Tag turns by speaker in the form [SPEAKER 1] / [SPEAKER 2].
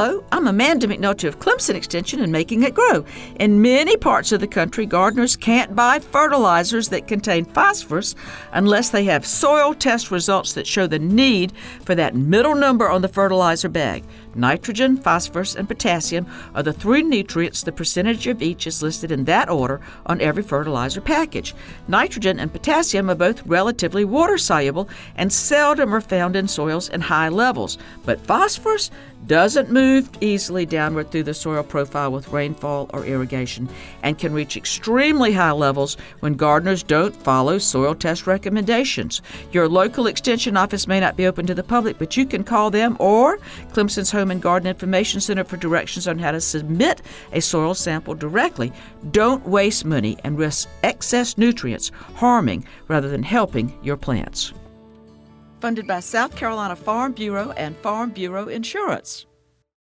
[SPEAKER 1] Hello, I'm Amanda McNulty of Clemson Extension and Making It Grow. In many parts of the country, gardeners can't buy fertilizers that contain phosphorus unless they have soil test results that show the need for that middle number on the fertilizer bag. Nitrogen, phosphorus, and potassium are the three nutrients. The percentage of each is listed in that order on every fertilizer package. Nitrogen and potassium are both relatively water soluble and seldom are found in soils in high levels. But phosphorus doesn't move easily downward through the soil profile with rainfall or irrigation and can reach extremely high levels when gardeners don't follow soil test recommendations. Your local extension office may not be open to the public, but you can call them or Clemson's Home and Garden Information Center for directions on how to submit a soil sample directly. Don't waste money and risk excess nutrients harming rather than helping your plants funded by South Carolina Farm Bureau and Farm Bureau Insurance.